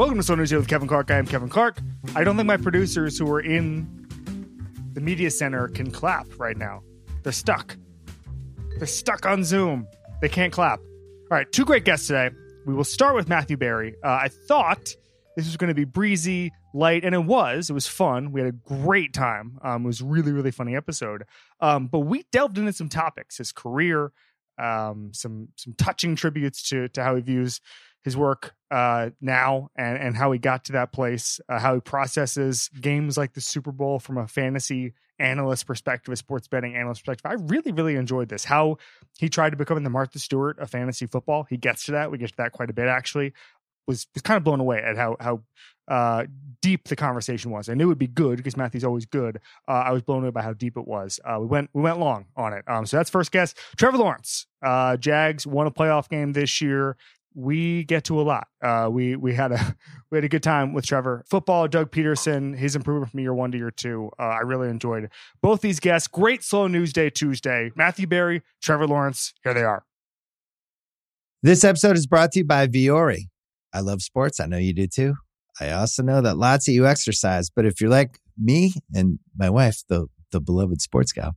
Welcome to So News here with Kevin Clark. I am Kevin Clark. I don't think my producers who are in the media center can clap right now. They're stuck. They're stuck on Zoom. They can't clap. All right, two great guests today. We will start with Matthew Berry. Uh, I thought this was going to be breezy, light, and it was. It was fun. We had a great time. Um, it was really, really funny episode. Um, but we delved into some topics: his career, um, some some touching tributes to to how he views his work uh, now and and how he got to that place, uh, how he processes games like the Super Bowl from a fantasy analyst perspective, a sports betting analyst perspective. I really, really enjoyed this. How he tried to become the Martha Stewart of fantasy football. He gets to that. We get to that quite a bit actually. Was was kind of blown away at how how uh, deep the conversation was. I knew it would be good because Matthew's always good. Uh, I was blown away by how deep it was. Uh, we went we went long on it. Um, so that's first guess. Trevor Lawrence, uh, Jags won a playoff game this year we get to a lot. Uh, we we had a we had a good time with Trevor. Football, Doug Pederson, his improvement from year one to year two. Uh, I really enjoyed both these guests. Great slow news day Tuesday. Matthew Berry, Trevor Lawrence. Here they are. This episode is brought to you by Vuori. I love sports. I know you do too. I also know that lots of you exercise, but if you're like me and my wife, the the beloved sports gal,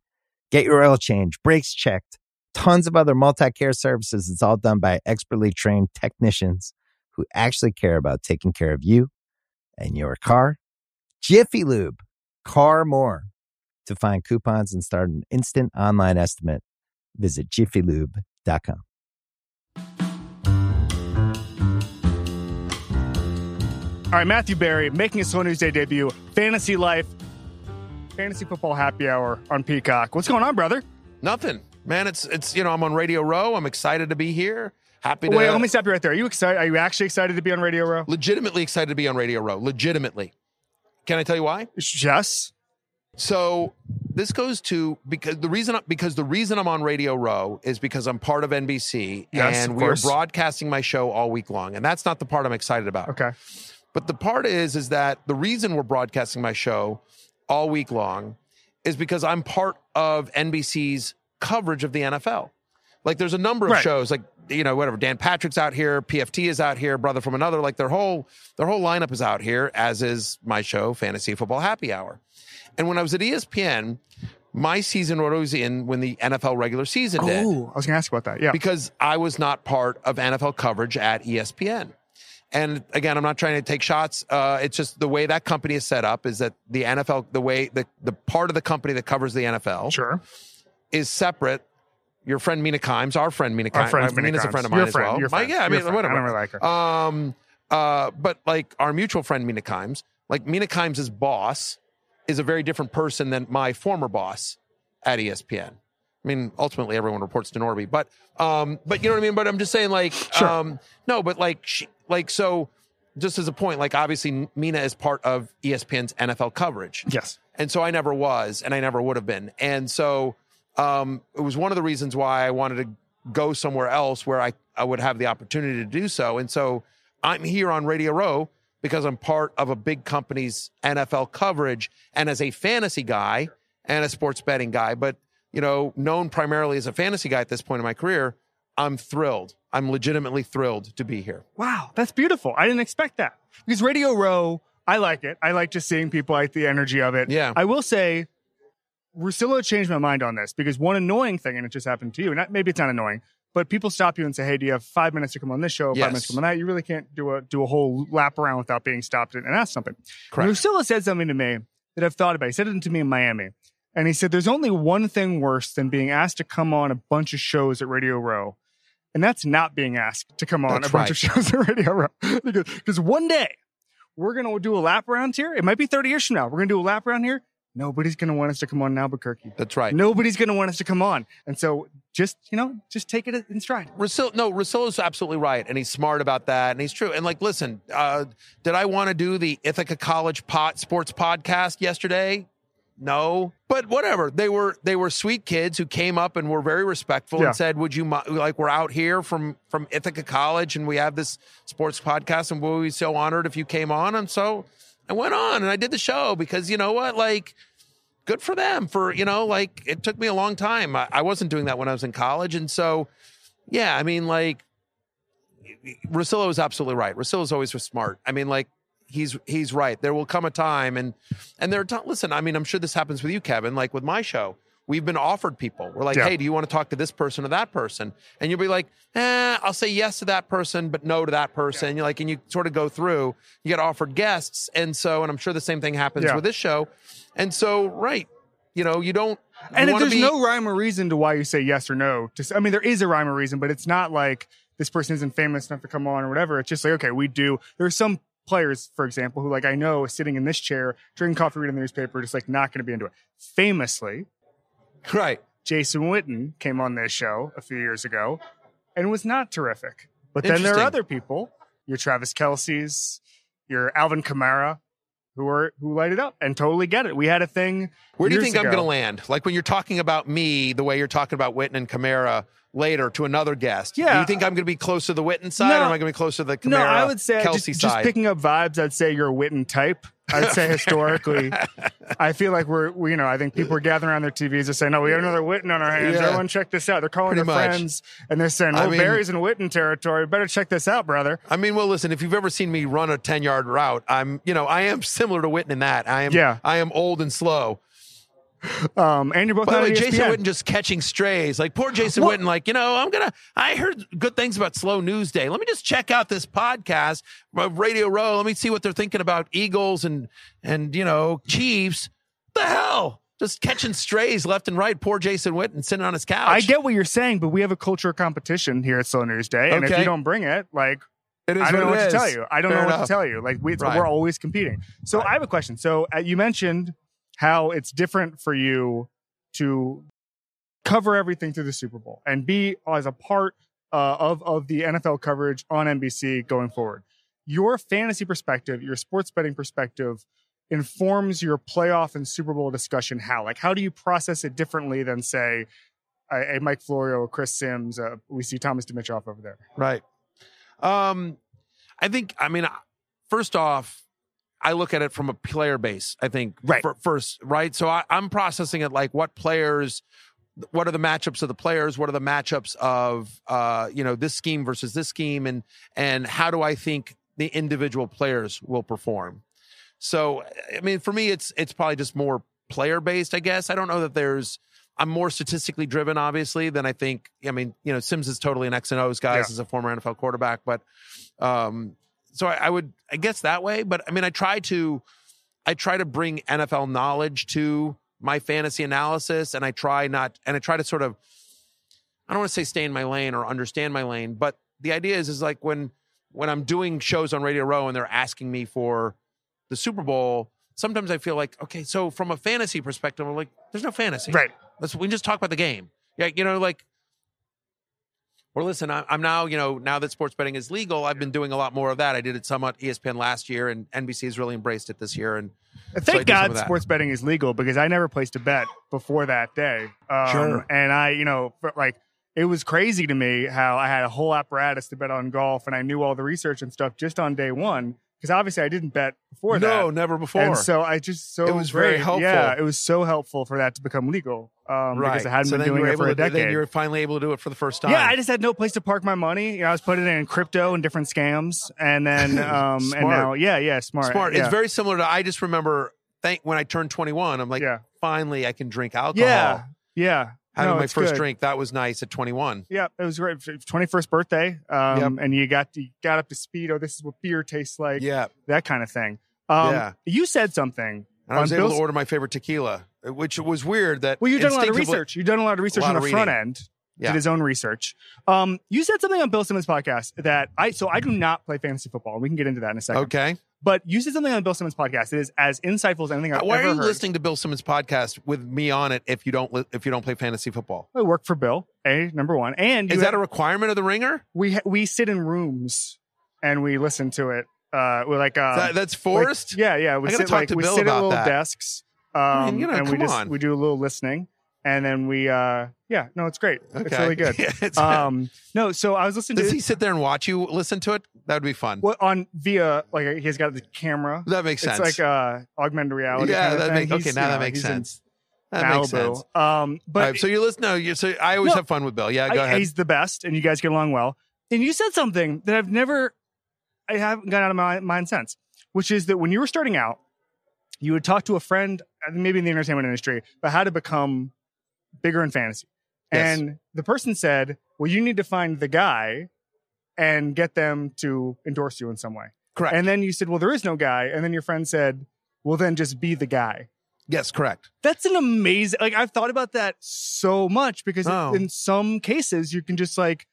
Get your oil change, brakes checked, tons of other multi care services. It's all done by expertly trained technicians who actually care about taking care of you and your car. Jiffy Lube, car more. To find coupons and start an instant online estimate, visit jiffylube.com. All right, Matthew Berry making his Sony Day debut, Fantasy Life Fantasy Football Happy Hour on Peacock. What's going on, brother? Nothing, man. It's it's you know I'm on Radio Row. I'm excited to be here. Happy to. Wait, let me stop you right there. Are you excited? Are you actually excited to be on Radio Row? Legitimately excited to be on Radio Row. Legitimately. Can I tell you why? Yes. So this goes to because the reason because the reason I'm on Radio Row is because I'm part of NBC yes, and we are broadcasting my show all week long, and that's not the part I'm excited about. Okay. But the part is is that the reason we're broadcasting my show all week long is because I'm part of NBC's coverage of the NFL. Like there's a number of Right. shows like you know whatever Dan Patrick's out here, PFT is out here, Brother from Another, like their whole their whole lineup is out here as is my show Fantasy Football Happy Hour. And when I was at ESPN, my season was in when the NFL regular season did Oh, I was going to ask about that. Yeah. because I was not part of NFL coverage at ESPN. And again, I'm not trying to take shots. Uh, it's just the way that company is set up is that the NFL, the way the, the part of the company that covers the NFL Sure. is separate. Your friend Mina Kimes, our friend Mina Our Kimes, friend Mina Mina's a friend of Your mine as friend, well. your My- yeah, I mean, friend. whatever. I don't really like her. Um, uh, but like our mutual friend Mina Kimes, like Mina Kimes' boss is a very different person than my former boss at ESPN. I mean, ultimately everyone reports to Norby, but um, but you know what I mean. But I'm just saying, like, Sure. um, no, but like, she, like, so just as a point, like, obviously Mina is part of ESPN's NFL coverage, Yes. and so I never was, and I never would have been, and so um, it was one of the reasons why I wanted to go somewhere else where I I would have the opportunity to do so, and so I'm here on Radio Row because I'm part of a big company's NFL coverage, and as a fantasy guy and a sports betting guy, but you know, known primarily as a fantasy guy at this point in my career, I'm thrilled. I'm legitimately thrilled to be here. Wow, that's beautiful. I didn't expect that because Radio Row, I like it. I like just seeing people. I like the energy of it. Yeah. I will say, Russillo changed my mind on this because one annoying thing, and it just happened to you, and maybe it's not annoying, but people stop you and say, "Hey, do you have five minutes to come on this show? Yes. Five minutes to come on that?" You really can't do a do a whole lap around without being stopped and asked something. Correct. Russillo said something to me that I've thought about. He said it to me in Miami, and he said, "There's only one thing worse than being asked to come on a bunch of shows at Radio Row." And that's not being asked to come on That's a bunch of shows at Radio Row. because, one day we're going to do a lap around here. It might be 30 years from now. We're going to do a lap around here. Nobody's going to want us to come on in Albuquerque. That's right. Nobody's going to want us to come on. And so just, you know, just take it in stride. No, is absolutely right, and he's smart about that, and he's true. And like, listen, uh, did I want to do the Ithaca College pot sports podcast yesterday? No, but whatever. They were they were sweet kids who came up and were very respectful Yeah. and said, "Would you like we're out here from from Ithaca College and we have this sports podcast and we'll be so honored if you came on." And so I went on and I did the show because you know what, like good for them for you know like it took me a long time I, I wasn't doing that when i was in college and so yeah i mean like Russillo is absolutely right Russillo's always was smart i mean like he's he's right there will come a time and and there are times listen i mean i'm sure this happens with you kevin like with my show we've been offered people we're like Yeah. hey do you want to talk to this person or that person and you'll be like eh, i'll say yes to that person but no to that person you're like and you sort of go through you get offered guests and so and i'm sure the same thing happens Yeah. with this show and so right you know you don't you And if there's be- no rhyme or reason to why you say yes or no, to, I mean, there is a rhyme or reason, but it's not like this person isn't famous enough to come on or whatever. It's just like, okay, we do. There's some players, for example, who like I know is sitting in this chair, drinking coffee, reading the newspaper, just like not going to be into it. Famously, right Jason Witten came on this show a few years ago and was not terrific. But then there are other people, your Travis Kelce's, your Alvin Kamara, who are who light it up and totally get it. We had a thing. Where do you think I'm going to land? Like when you're talking about me, the way you're talking about Witten and Kamara later to another guest. Do Yeah. you think I'm going to be close to the Witten side No. or am I going to be close to the Kamara No, I would say Kelce just, just picking up vibes. I'd say you're a Witten type. I'd say historically, I feel like we're, we, you know, I think people are gathering around their TVs and saying, "No, we have another Witten on our hands. Yeah. Everyone, check this out." They're calling Pretty their much. friends and they're saying, I "Oh, mean- Berry's in Witten territory. Better check this out, brother." I mean, well, listen, if you've ever seen me run a 10 yard route, I'm, you know, I am similar to Witten in that. I am, Yeah. I am old and slow. Um, and you're both By the way, Jason. Witten just catching strays. Like poor Jason What? Witten, like, you know, I'm gonna I heard good things about Slow News Day. Let me just check out this podcast of Radio Row. Let me see what they're thinking about Eagles and and you know, Chiefs. The hell? Just catching strays left and right. Poor Jason Witten sitting on his couch. I get what you're saying, but we have a culture of competition here at Slow News Day, and if you don't bring it, like it is I don't know what to tell you. I don't Fair know what enough. to tell you. Like we, Right. we're always competing. So Right. I have a question. So uh, you mentioned how it's different for you to cover everything through the Super Bowl and be as a part uh, of of the NFL coverage on NBC going forward. Your fantasy perspective, your sports betting perspective, informs your playoff and Super Bowl discussion. How? Like, how do you process it differently than say? A, a Mike Florio, a Chris Sims, we see Thomas Dimitroff over there. Right. Um, I think. I mean, first off, I look at it from a player base. I think Right. fir- first, right. So I, I'm processing it like what players. What are the matchups of the players? What are the matchups of uh, you know this scheme versus this scheme, and and how do I think the individual players will perform? So I mean, for me, it's it's probably just more player based. I guess I don't know that there's. I'm more statistically driven, obviously, than I think. I mean, you know, Sims is totally an X and O's guy Yeah. as a former NFL quarterback, but um, so I, I would, I guess that way. But I mean, I try to, I try to bring NFL knowledge to my fantasy analysis, and I try not, and I try to sort of, I don't want to say stay in my lane or understand my lane, but the idea is, is like when when I'm doing shows on Radio Row and they're asking me for the Super Bowl. Sometimes I feel like, okay, so from a fantasy perspective, I'm like, there's no fantasy. Right. Let's we can just talk about the game. Yeah, you know, like. Or listen, I- I'm now, you know, now that sports betting is legal, I've been doing a lot more of that. I did it somewhat ESPN last year, and NBC has really embraced it this year. And Thank do some God sports betting is legal because I never placed a bet before that day. Um, Sure. And I, you know, like it was crazy to me how I had a whole apparatus to bet on golf and I knew all the research and stuff just on day one because obviously I didn't bet before no, that. No, never before. And so I just so It was very helpful. Yeah, it was so helpful for that to become legal. um, right. because I hadn't so been doing it for a decade. Then you were finally able to do it for the first time. Yeah, I just had no place to park my money. You know, I was putting it in crypto and different scams, and then um, and now, yeah, yeah, smart, smart. Yeah. It's very similar to. I just remember. Thank when I turned 21, I'm like, yeah, finally, I can drink alcohol. yeah, yeah. Having No, my first good. drink, that was nice at 21. Yeah, it was great. Twenty first birthday, um, and you got you got up to speed. Oh, this is what beer tastes like. yeah, that kind of thing. Um, Yeah. You said something. and I was able Bill's- to order my favorite tequila, which was weird. That Well, you've done a lot of research. You've done a lot of research lot on the of front end. Yeah. Did his own research. Um, you said something on Bill Simmons' podcast that I so I do not play fantasy football. We can get into that in a second. Okay, But you said something on Bill Simmons' podcast It is as insightful as anything I've why ever are you heard. listening to Bill Simmons' podcast with me on it if you don't li- if you don't play fantasy football? I work for Bill. A number one, and Is that had- a requirement of the Ringer? we ha- we sit in rooms and we listen to it. Uh, we're like uh, That- that's like- forced. yeah, yeah. We I sit talk like to we Bill sit at little that. desks. Um, I mean, you know, and we just on. we do a little listening, and then we uh, yeah, no, it's great. It's Okay. really good. Yeah, it's- um, no, so I was listening Does to he sit there and watch you listen to it? That would be fun. what on via like he's got the camera. That makes sense. It's like uh augmented reality. yeah, kind of that makes okay. Now that know, makes sense. That makes sense. Um, but right, so you listen. No, you so I always No. have fun with Bill. Yeah, go I- ahead. he's the best, and you guys get along well. And you said something that I've never, I haven't gotten out of my mind since, which is that when you were starting out, you would talk to a friend, maybe in the entertainment industry, but how to become bigger in fantasy. Yes. And the person said, "Well, you need to find the guy and get them to endorse you in some way." Correct. And then you said, "Well, there is no guy." And then your friend said, "Well, then just be the guy." yes, correct. That's an amazing. Like I've thought about that so much because Oh. in some cases you can just like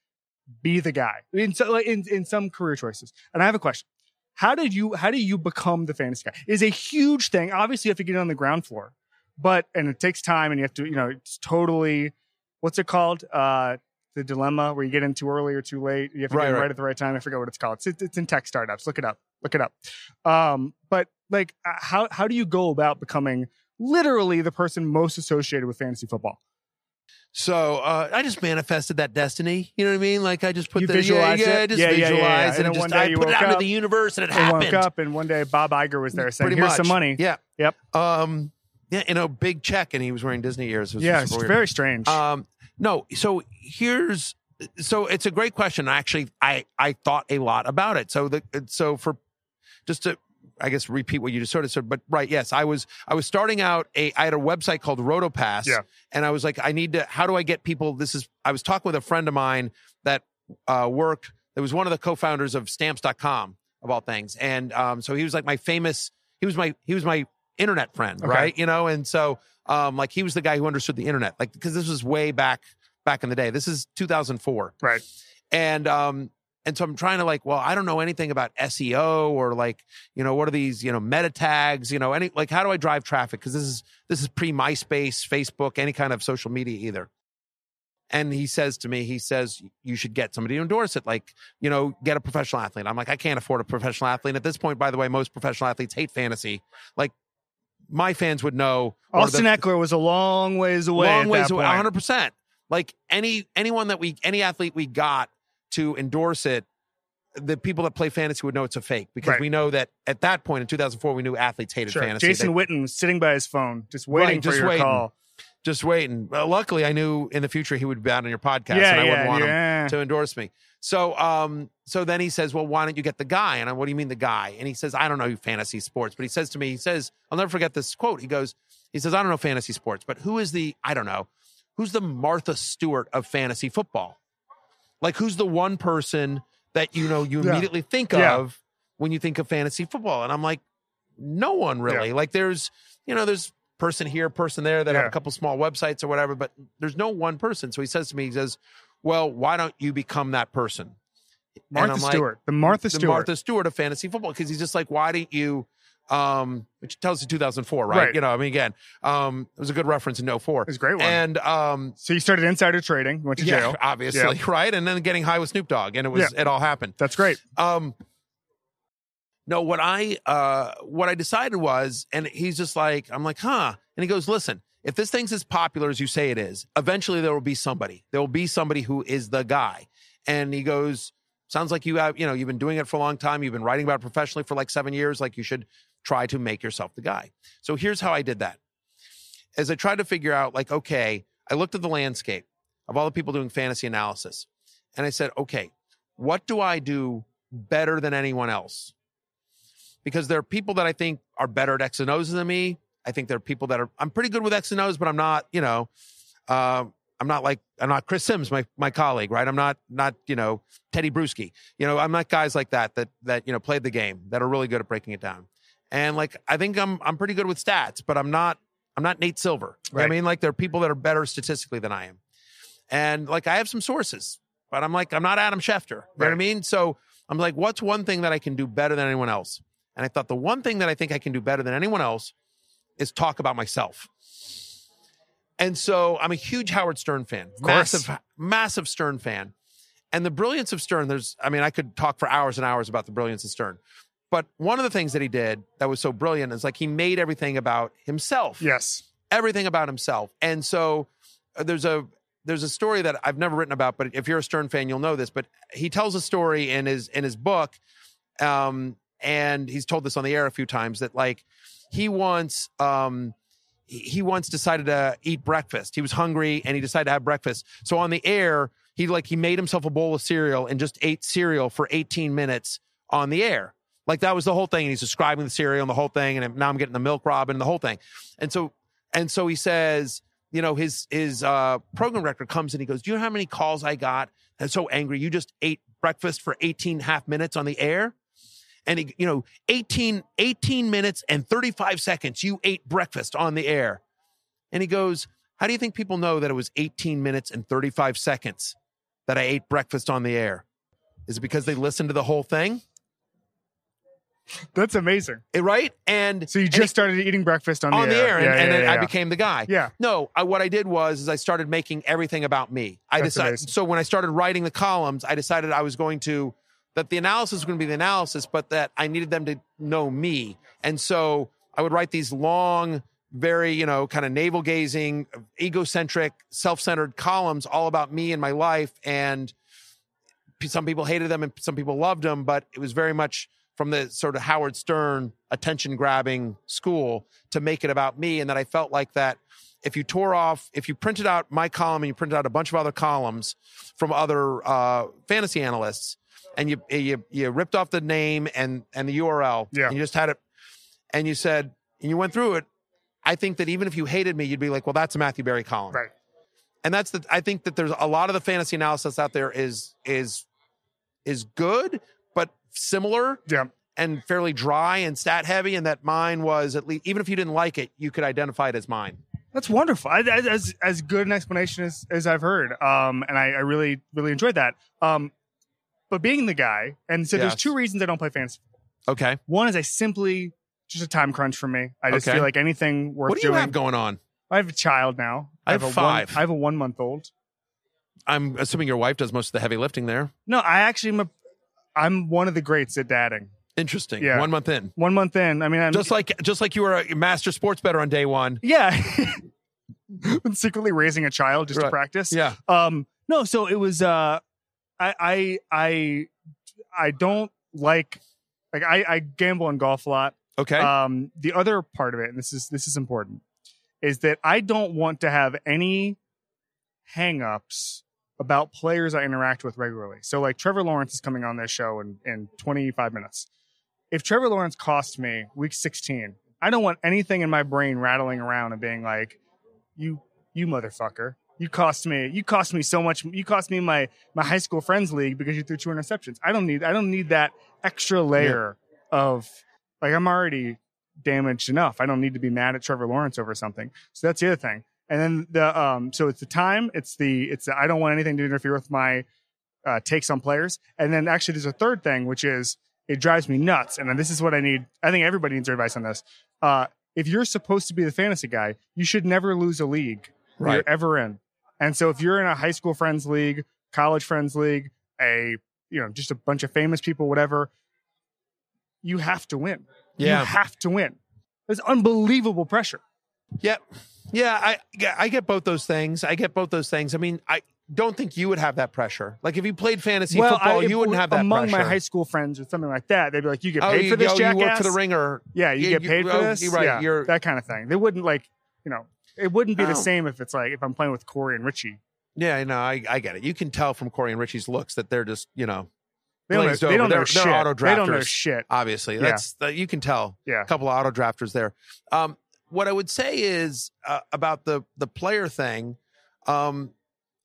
be the guy in so like in in some career choices. And I have a question: How did you how do you become the fantasy guy? It is a huge thing. Obviously, you have to get on the ground floor, but and it takes time, and you have to you know it's totally what's it called? Uh, the dilemma where you get in too early or too late. You have to Right, get in right. right at the right time. I forget what it's called. It's, it's in tech startups. Look it up. Look it up. Um, but like, uh, how how do you go about becoming literally the person most associated with fantasy football? So uh, I just manifested that destiny. You know what I mean? Like I just put You the visualized yeah, yeah. I just Yeah, yeah, yeah, yeah. it And and just I put it out into the universe and it And happened. woke up, and one day Bob Iger was there saying, Pretty "Here's much. some money." Yeah. Yep. Um. Yeah. You know, big check, and he was wearing Disney ears. It was Yeah, it's weird. very strange. Um, no, so here's so it's a great question. Actually, I I thought a lot about it. So the so for just to I guess repeat what you just sort of said, but right, yes, I was I was starting out a I had a website called RotoPass, Yeah. and I was like, I need to. How do I get people? This is I was talking with a friend of mine that uh, worked. That was one of the co-founders of Stamps.com of all things, and um, so he was like my famous. He was my he was my internet friend, Okay. right? You know, and so um, like he was the guy who understood the internet, like because this was way back back in the day. This is 2004, right. and um, and so I'm trying to like, well, I don't know anything about SEO or like, you know, what are these, you know, meta tags, you know, any like how do I drive traffic? Because this is this is pre MySpace, Facebook, any kind of social media either. And he says to me, he says, you should get somebody to endorse it. Like, you know, get a professional athlete. I'm like, I can't afford a professional athlete. At this point, by the way, most professional athletes hate fantasy. Like, my fans would know. Austin the- Ekeler was a long ways away. long ways away, 100. percent Like any anyone that we any athlete we got to endorse it, the people that play fantasy would know it's a fake because Right. we know that at that point in 2004 we knew athletes hated Sure. fantasy. Jason They- Witten was sitting by his phone, just waiting Right, for just your waiting. call. Just waiting. Well, luckily, I knew in the future he would be out on your podcast, yeah, and I yeah, wouldn't want him to endorse me. So, um, so then he says, "Well, why don't you get the guy?" And I'm, what do you mean the guy? And he says, "I don't know fantasy sports," but he says to me, he says, "I'll never forget this quote." He goes, "He says, I don't know fantasy sports, but who is the I don't know who's the Martha Stewart of fantasy football? Like, who's the one person that you know you Yeah. immediately think Yeah. of when you think of fantasy football?" And I'm like, "No one really. Like, there's you know, there's." Person here, person there that have a couple small websites or whatever, but there's no one person. So he says to me, he says, Well, why don't you become that person? And Martha I'm like, Stewart, the Martha the Stewart. Martha Stewart of fantasy football. Because he's just like, why didn't you um which tells you 2004, right? Right. You know, I mean again, um it was a good reference in 04. It was a great one. And um so you started insider trading, went to yeah, jail. obviously, right? And then getting high with Snoop Dogg, and it was it all happened. That's great. Um, no, what I uh what I decided was, and he's just like, I'm like, huh? And he goes, listen, if this thing's as popular as you say it is, eventually there will be somebody. There will be somebody who is the guy. And he goes, sounds like you have, you know, you've been doing it for a long time. You've been writing about it professionally for like seven years. Like you should try to make yourself the guy. So here's how I did that. As I tried to figure out, like, okay, I looked at the landscape of all the people doing fantasy analysis, and I said, okay, what do I do better than anyone else? Because there are people that I think are better at X and O's than me. I think there are people that are I'm pretty good with X and O's, but I'm not, you know, uh, I'm not like I'm not Chris Sims, my my colleague, right? I'm not not you know Teddy Bruschi. You know, I'm not guys like that that that you know played the game that are really good at breaking it down. And like I think I'm I'm pretty good with stats, but I'm not I'm not Nate Silver. Know I mean, like there are people that are better statistically than I am, and like I have some sources, but I'm like I'm not Adam Schefter. You know what I mean? So I'm like, what's one thing that I can do better than anyone else? And I thought the one thing that I think I can do better than anyone else is talk about myself. And so I'm a huge Howard Stern fan, massive, massive Stern fan. And the brilliance of Stern, there's, I mean, I could talk for hours and hours about the brilliance of Stern. But one of the things that he did that was so brilliant is like he made everything about himself Yes. everything about himself. And so uh, there's a there's a story that I've never written about, but if you're a Stern fan, you'll know this. But he tells a story in his in his book, um, and he's told this on the air a few times that like he once um, he once decided to eat breakfast. He was hungry and he decided to have breakfast. So on the air, he like he made himself a bowl of cereal and just ate cereal for 18 minutes on the air. Like that was the whole thing. And he's describing the cereal and the whole thing. And now I'm getting the milk robin and the whole thing. And so and so he says, you know, his his uh, program director comes and he goes, "Do you know how many calls I got? I'm so angry. You just ate breakfast for 18 half minutes on the air." And he, you know, 18, 18 minutes and 35 seconds, you ate breakfast on the air. And he goes, How do you think people know that it was 18 minutes and 35 seconds that I ate breakfast on the air? Is it because they listened to the whole thing? That's amazing. Eh, Right? And So you just started eating breakfast on, on the air, and, Yeah, and yeah, then yeah, I became the guy. Yeah. No, I, what I did was is I started making everything about me. I That's decided. amazing. So when I started writing the columns, I decided I was going to that the analysis was going to be the analysis, but that I needed them to know me. And so I would write these long, very you know, kind of navel gazing, egocentric, self centered columns all about me and my life. And some people hated them and some people loved them, but it was very much from the sort of Howard Stern attention grabbing school to make it about me. And that I felt like that if you tore off, if you printed out my column and you printed out a bunch of other columns from other uh, fantasy analysts, and you you you ripped off the name and and the URL, Yeah. and you just had it, and you said and you went through it. I think that even if you hated me, you'd be like, well, that's a Matthew Berry column Right. and that's the i think that there's a lot of the fantasy analysis out there is is is good but similar Yeah. and fairly dry and stat heavy and that mine was at least even if you didn't like it you could identify it as mine That's wonderful. I, as, as as good an explanation as, as I've heard, um, and I, I really really enjoyed that. Um, but being the guy, and so there's two reasons I don't play fantasy. okay One is I simply just a time crunch for me. I just Okay. feel like anything worth what do you doing. have going on I have a child now. I have a five. One, I have a one month old. i'm assuming your wife does most of the heavy lifting there No, I actually am. A, I'm one of the greats at dadding. interesting Yeah. one month in One month in, I mean, I'm just like just like you were a master sports better on day one yeah. Secretly raising a child just to practice. yeah Um, no, so it was. Uh, I I I I don't like like I, I gamble and golf a lot. okay Um, the other part of it, and this is this is important, is that I don't want to have any hangups about players I interact with regularly. So like Trevor Lawrence is coming on this show in, in 25 minutes. If Trevor Lawrence costs me week 16, I don't want anything in my brain rattling around and being like, you you motherfucker. You cost me you cost me so much you cost me my my high school friends league because you threw two interceptions. I don't need I don't need that extra layer of like I'm already damaged enough. I don't need to be mad at Trevor Lawrence over something. So that's the other thing. And then the um so it's the time, it's the it's the, I don't want anything to interfere with my uh, takes on players. And then actually there's a third thing which is it drives me nuts. And then this is what I need. I think everybody needs advice on this. Uh if you're supposed to be the fantasy guy, you should never lose a league Right. you're ever in. And so if you're in a high school friends league, college friends league, a you know, just a bunch of famous people, whatever, you have to win. Yeah. You have to win. There's unbelievable pressure. Yep. Yeah, I I get both those things. I get both those things. I mean, I don't think you would have that pressure. Like if you played fantasy football, I- you wouldn't have that pressure. among pressure. my high school friends or something like that. They'd be like, "You get oh, paid you, for this, oh, jackass." you work for the ringer. Yeah, you, You- get you- paid for oh, this. you're right, Yeah, you're- that kind of thing. They wouldn't like, you know. It wouldn't be Oh. the same if it's like if I'm playing with Cory and Richie. Yeah, no, I, I get it. You can tell from Cory and Richie's looks that they're just, you know, They don't know, Glazed they over. don't know They're- shit. they're auto They don't know drafters. shit. obviously. Yeah. That's that you can tell. Yeah. A couple of auto drafters there. Um, what I would say is uh, about the the player thing. Um,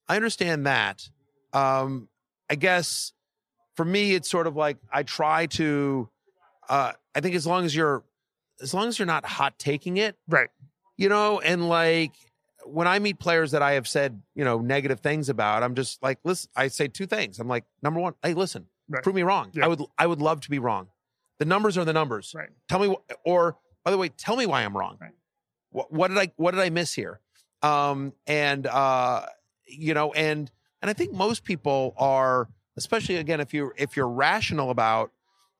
I understand that. Um, I guess for me, it's sort of like I try to. Uh, I think as long as you're, as long as you're not hot taking it, Right. You know, and like when I meet players that I have said, you know, negative things about, I'm just like, listen, I say two things. I'm like, number one, hey, listen, Right. prove me wrong. Yeah. I would, I would love to be wrong. The numbers are the numbers. Right. Tell me, wh- or by the way, tell me why I'm wrong. Right. What, what did I, what did I miss here? Um, and uh, you know, and and I think most people are, especially again, if you if you're rational about,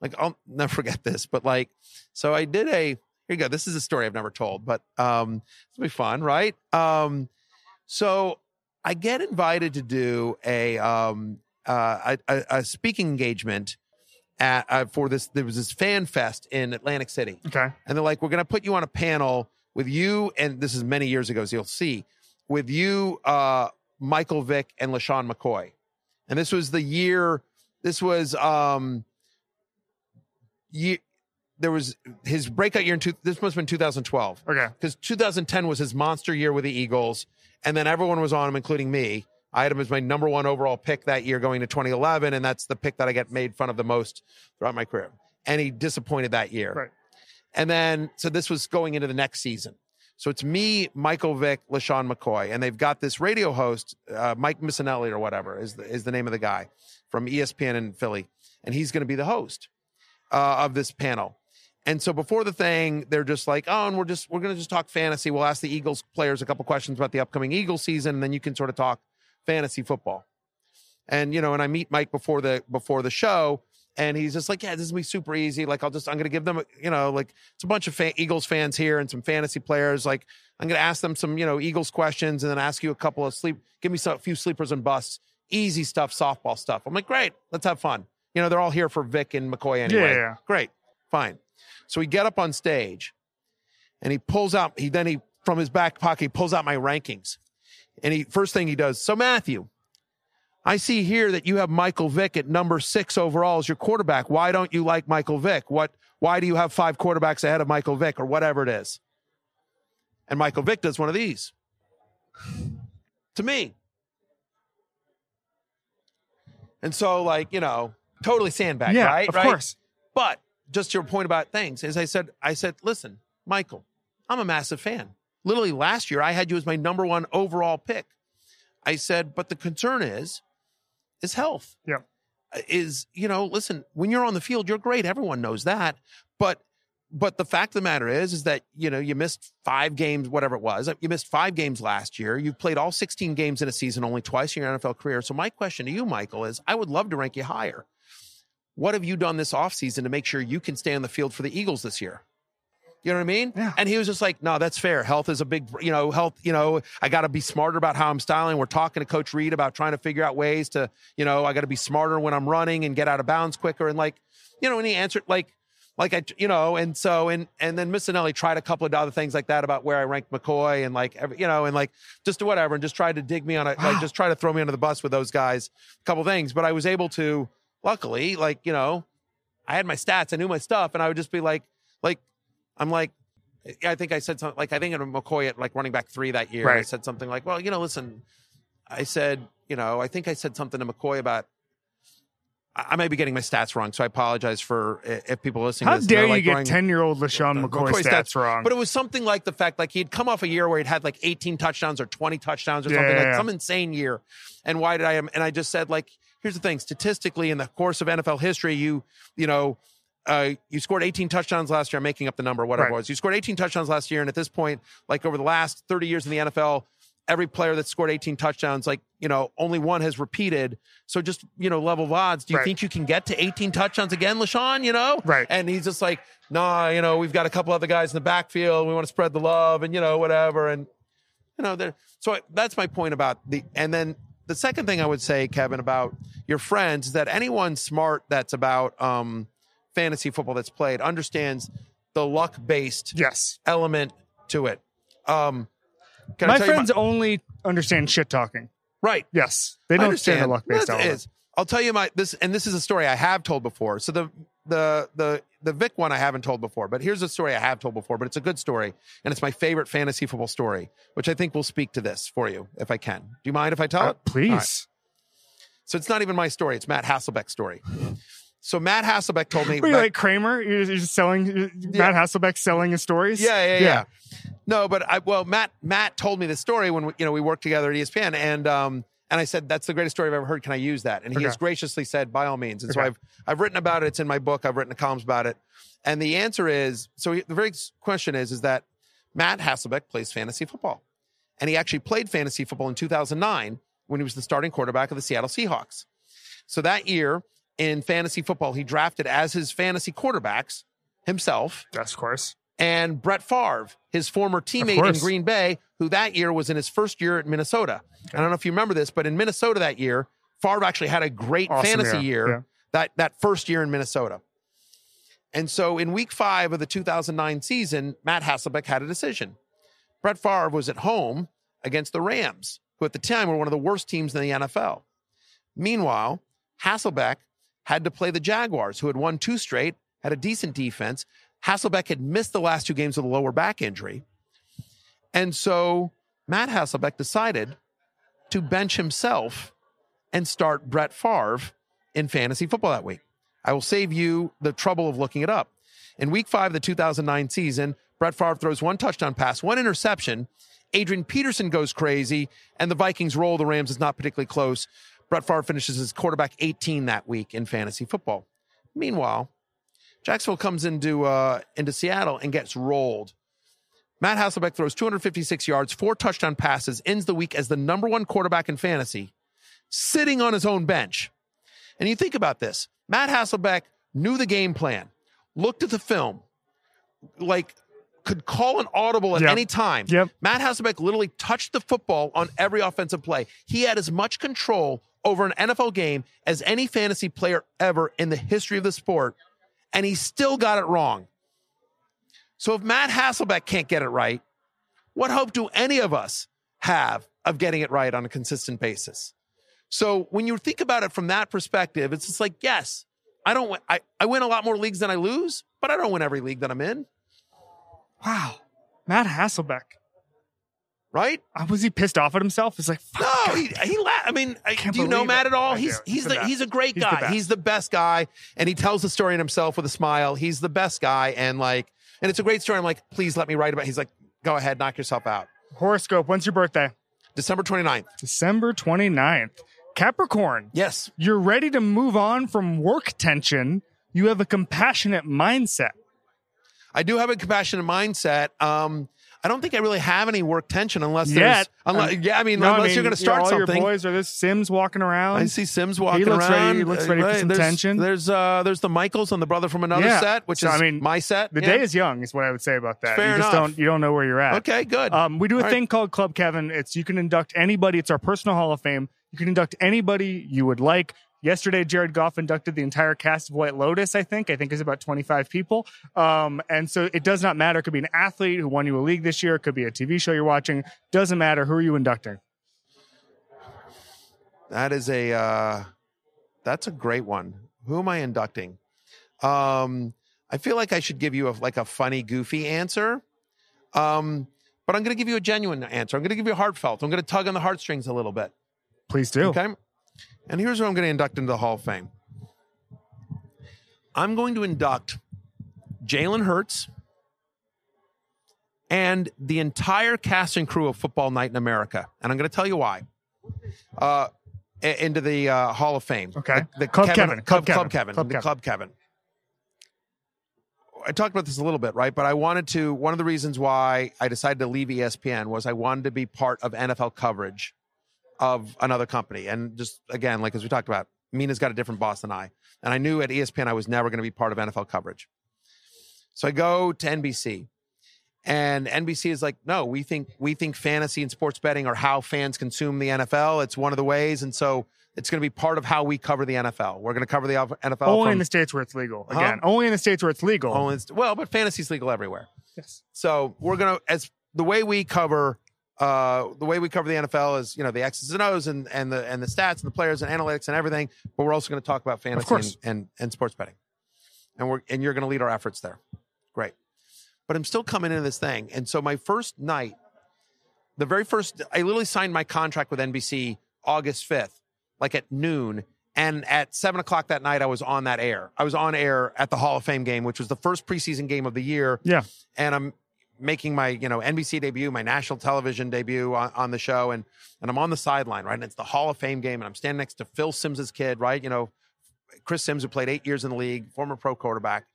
like, I'll never forget this, but like, so I did a. Here you go. This is a story I've never told, but um, gonna be fun, right? Um, so I get invited to do a um uh a, a, a speaking engagement at uh, for this. There was this fan fest in Atlantic City, Okay. and they're like, "We're gonna put you on a panel with you," and this is many years ago, as you'll see, with you, uh, Michael Vick and LeSean McCoy, and this was the year. This was um, year. There was his breakout year in two, this must have been 2012 Okay. because 2010 was his monster year with the Eagles, and then everyone was on him, including me. I had him as my number one overall pick that year going to 2011, and that's the pick that I get made fun of the most throughout my career. And he disappointed that year. Right. And then, so this was going into the next season. So it's me, Michael Vick, LeSean McCoy, and they've got this radio host, uh, Mike Missanelli or whatever is the, is the name of the guy from ESPN in Philly, and he's going to be the host uh, of this panel. And so before the thing, they're just like, oh, and we're just we're going to just talk fantasy. We'll ask the Eagles players a couple questions about the upcoming Eagles season, and then you can sort of talk fantasy football. And you know, and I meet Mike before the before the show, and he's just like, yeah, this is gonna be super easy. Like, I'll just I'm gonna give them, you know, like it's a bunch of fa- Eagles fans here and some fantasy players. Like, I'm gonna ask them some, you know, Eagles questions, and then ask you a couple of sleep, give me some, a few sleepers and busts, easy stuff, softball stuff. I'm like, great, let's have fun. You know, they're all here for Vick and McCoy anyway. Yeah, yeah. Great, fine. So we get up on stage, and he pulls out. He then he from his back pocket he pulls out my rankings, and he first thing he does. So Matthew, I see here that you have Michael Vick at number six overall as your quarterback. Why don't you like Michael Vick? What? Why do you have five quarterbacks ahead of Michael Vick or whatever it is? And Michael Vick does one of these to me. And so, like, you know, totally sandbag, yeah. right? Of right? course. But just to your point about things, as I said, I said, listen, Michael, I'm a massive fan. Literally last year, I had you as my number one overall pick. I said, but the concern is, is health. Yeah. Uh, is, you know, listen, when you're on the field, you're great. Everyone knows that. But but the fact of the matter is, is that, you know, you missed five games, whatever it was. You missed five games last year. You've played all 16 games in a season only twice in your NFL career. So my question to you, Michael, is I would love to rank you higher. What have you done this offseason to make sure you can stay on the field for the Eagles this year? You know what I mean? Yeah. And he was just like, no, that's fair. Health is a big, you know, health, you know, I got to be smarter about how I'm styling. We're talking to Coach Reid about trying to figure out ways to, you know, I got to be smarter when I'm running and get out of bounds quicker. And like, you know, and he answered like, like I, you know, and so, and, and then Missanelli tried a couple of other things like that about where I ranked McCoy and like, every, you know, and like just to whatever, and just tried to dig me on a, like, ah. just try to throw me under the bus with those guys, a couple things. But I was able to, luckily, like, you know, I had my stats, I knew my stuff, and I would just be like, like, I'm like, I think I said something like I think at McCoy at like running back three that year. I said something like, well, you know, listen, I said, you know, I think I said something to McCoy about. I I may be getting my stats wrong, so I apologize for if people listening. How to this, dare you like, get 10 year old LeSean McCoy, McCoy stats, wrong? But it was something like the fact like he'd come off a year where he'd had like 18 touchdowns or 20 touchdowns or Yeah, something yeah, like some insane year. And why did I and I just said like here's the thing statistically in the course of NFL history you you know uh, you scored 18 touchdowns last year. I'm making up the number, whatever Right. it was. You scored 18 touchdowns last year, and at this point, like over the last 30 years in the NFL, every player that scored 18 touchdowns, like you know, only one has repeated. So just you know, level of odds. Do you Right. think you can get to 18 touchdowns again, LeSean? You know, Right. And he's just like, nah, you know, we've got a couple other guys in the backfield. We want to spread the love, and you know, whatever. And you know, there. So that's my point about the. And then the second thing I would say, Kevin, about your friends is that anyone smart that's about um, fantasy football that's played understands the luck based yes. element to it. Um, my friends only understand shit talking. right. Yes, they don't understand. understand the luck based element. is. I'll tell you my this, and this is a story I have told before. So the the the the Vick one I haven't told before, but here's a story I have told before. But it's a good story, and it's my favorite fantasy football story, which I think will speak to this for you if I can. Do you mind if I tell Uh, it? please. Right. So it's not even my story; it's Matt Hasselbeck's story. So Matt Hasselbeck told me. Were you like Kramer? You're just selling Matt Hasselbeck selling his stories. Yeah, yeah, yeah. No, but I well, Matt Matt told me this story when we, you know we worked together at ESPN, and um and I said that's the greatest story I've ever heard. Can I use that? And he Okay. has graciously said by all means. And so I've I've written about it. It's in my book. I've written columns about it. And the answer is so he, the very question is is that Matt Hasselbeck plays fantasy football, and he actually played fantasy football in 2009 when he was the starting quarterback of the Seattle Seahawks. So that year in fantasy football, he drafted as his fantasy quarterbacks himself Yes, of course. And Brett Favre, his former teammate in. Green Bay, who that year was in his first year at Minnesota. I don't know if you remember this, but in Minnesota that year, Favre actually had a great Awesome fantasy year, year yeah. that that first year in Minnesota. And so in week five of the 2009 season, Matt Hasselbeck had a decision. Brett Favre was at home against the Rams, who at the time were one of the worst teams in the NFL. Meanwhile, Hasselbeck had to play the Jaguars, who had won two straight, had a decent defense. Hasselbeck had missed the last two games with a lower back injury. And so Matt Hasselbeck decided to bench himself and start Brett Favre in fantasy football that week. I will save you the trouble of looking it up. In week five of the 2009 season, Brett Favre throws one touchdown pass, one interception. Adrian Peterson goes crazy, and the Vikings roll. The Rams is not particularly close. Brett Favre finishes as quarterback 18 that week in fantasy football. Meanwhile, Jacksonville comes into uh, into Seattle and gets rolled. Matt Hasselbeck throws 256 yards, four touchdown passes, ends the week as the number one quarterback in fantasy, sitting on his own bench. And you think about this Matt Hasselbeck knew the game plan, looked at the film, like could call an audible at Yep. any time. Yep. Matt Hasselbeck literally touched the football on every offensive play. He had as much control over an NFL game as any fantasy player ever in the history of the sport, and he still got it wrong. So if Matt Hasselbeck can't get it right, what hope do any of us have of getting it right on a consistent basis? So when you think about it from that perspective, it's just like, yes, I don't. I, I win a lot more leagues than I lose, but I don't win every league that I'm in, Wow. Matt Hasselbeck. Right? Uh, Was he pissed off at himself? It's like, fuck. No, he, he la- I mean, I, do you know Matt it. at all? I He's do. he's He's the the, he's a great He's the guy. best. he's the best guy, and he tells the story in himself with a smile. He's the best guy, and like, and it's a great story. I'm like, please let me write about. it. He's like, go ahead, knock yourself out. Horoscope. When's your birthday? December 29th. December 29th. Capricorn. Yes, You're ready to move on from work tension. You have a compassionate mindset. I do have a compassionate mindset. Um, I don't think I really have any work tension unless Yet. there's, unless, Um, yeah, I mean, No, unless mean, you're going to start all something. your boys are this Sims walking around. I see Sims walking he looks ready- around. he looks ready for some there's, tension. There's uh, there's the Michaels and the brother from another Yeah. set, which So, is I mean, my set. The Yeah. day is young, is what I would say about that. Fair you just enough. don't you don't know where you're at. okay. Good. Um, we do a All thing right. called Club Kevin. It's you can induct anybody. It's our personal Hall of Fame. You can induct anybody you would like. Yesterday, Jared Goff inducted the entire cast of White Lotus. I think. I think is about 25 people. Um, and so it does not matter. It could be an athlete who won you a league this year. It could be a TV show you're watching. Doesn't matter. Who are you inducting? That is a uh, that's a great one. Who am I inducting? Um, I feel like I should give you a like a funny, goofy answer. Um, but I'm going to give you a genuine answer. I'm going to give you a heartfelt. I'm going to tug on the heartstrings a little bit. Please do. Okay. And here's who I'm going to induct into the Hall of Fame. I'm going to induct Jalen Hurts and the entire cast and crew of Football Night in America. And I'm going to tell you why. Uh, into the uh, Hall of Fame. Okay. The, the Club Kevin, Kevin. Club, Club Club Kevin. Kevin. Club Kevin. Club Kevin. I talked about this a little bit, right? But I wanted to. One of the reasons why I decided to leave ESPN was I wanted to be part of NFL coverage of another company. And just again, like as we talked about, Mina's got a different boss than I. And I knew at ESPN I was never going to be part of NFL coverage. So I go to NBC. And NBC is like, no, we think we think fantasy and sports betting are how fans consume the NFL. It's one of the ways, and so it's going to be part of how we cover the NFL. We're going to cover the NFL. Only from, in the states where it's legal. Huh? Again, only in the states where it's legal. only well, but fantasy's legal everywhere. Yes. So we're gonna as the way we cover uh, the way we cover the NFL is, you know, the X's and O's and, and the and the stats and the players and analytics and everything. But we're also going to talk about fantasy and, and, and sports betting. And we're and you're going to lead our efforts there. Great. But I'm still coming into this thing. And so my first night, the very first I literally signed my contract with NBC August 5th, like at noon. And at seven o'clock that night, I was on that air. I was on air at the Hall of Fame game, which was the first preseason game of the year Yeah. and I'm making my you know NBC debut, my national television debut on, on the show, and and I'm on the sideline, right? And it's the Hall of Fame game, and I'm standing next to Phil Simms's kid, right? You know, Chris Simms, who played eight years in the league, former pro quarterback,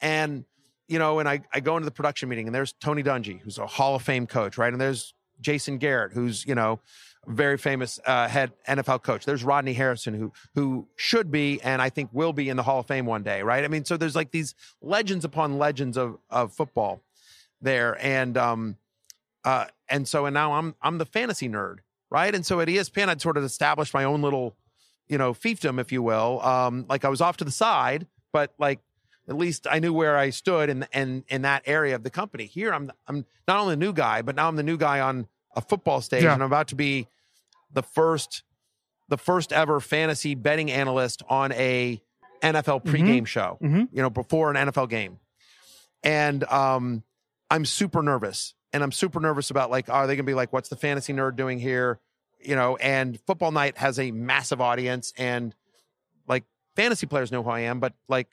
and you know, and I I go into the production meeting, and there's Tony Dungy, who's a Hall of Fame coach, right? And there's Jason Garrett, who's you know very famous uh, head NFL coach. There's Rodney Harrison, who who should be and I think will be in the Hall of Fame one day, right? I mean, so there's like these legends upon legends of of football there, and um, uh, and so and now I'm I'm the fantasy nerd, right? And so at ESPN, I'd sort of established my own little, you know, fiefdom, if you will. Um, like I was off to the side, but like at least I knew where I stood in in in that area of the company. Here, I'm I'm not only the new guy, but now I'm the new guy on a football stage, Yeah. and I'm about to be the first the first ever fantasy betting analyst on a NFL pregame show. Mhm. You know, before an NFL game, and um, I'm super nervous, and I'm super nervous about like, are they going to be like, what's the fantasy nerd doing here? You know, and football night has a massive audience, and like fantasy players know who I am, but like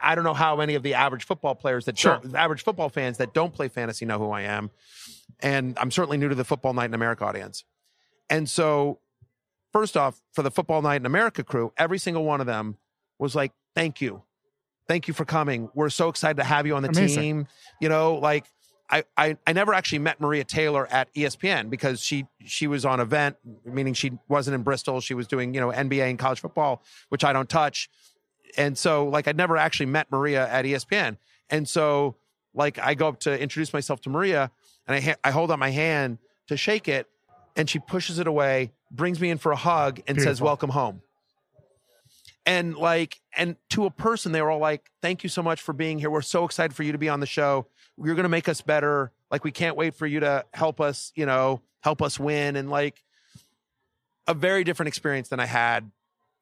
I don't know how many of the average football players that Sure. don't, average football fans that don't play fantasy know who I am. And I'm certainly new to the football night in America audience. And so, first off, for the football night in America crew, every single one of them was like, thank you. Thank you for coming. We're so excited to have you on the Amazing. team. You know, like I, I I never actually met Maria Taylor at ESPN because she she was on event, meaning she wasn't in Bristol. She was doing, you know, NBA and college football, which I don't touch and so like I'd never actually met Maria at ESPN, and so like I go up to introduce myself to Maria, and I ha- I hold out my hand to shake it, and she pushes it away, brings me in for a hug, and says "Welcome home." And like, and to a person, they were all like, "Thank you so much for being here. We're so excited for you to be on the show. You're going to make us better. Like, we can't wait for you to help us. You know, help us win." And like, a very different experience than I had,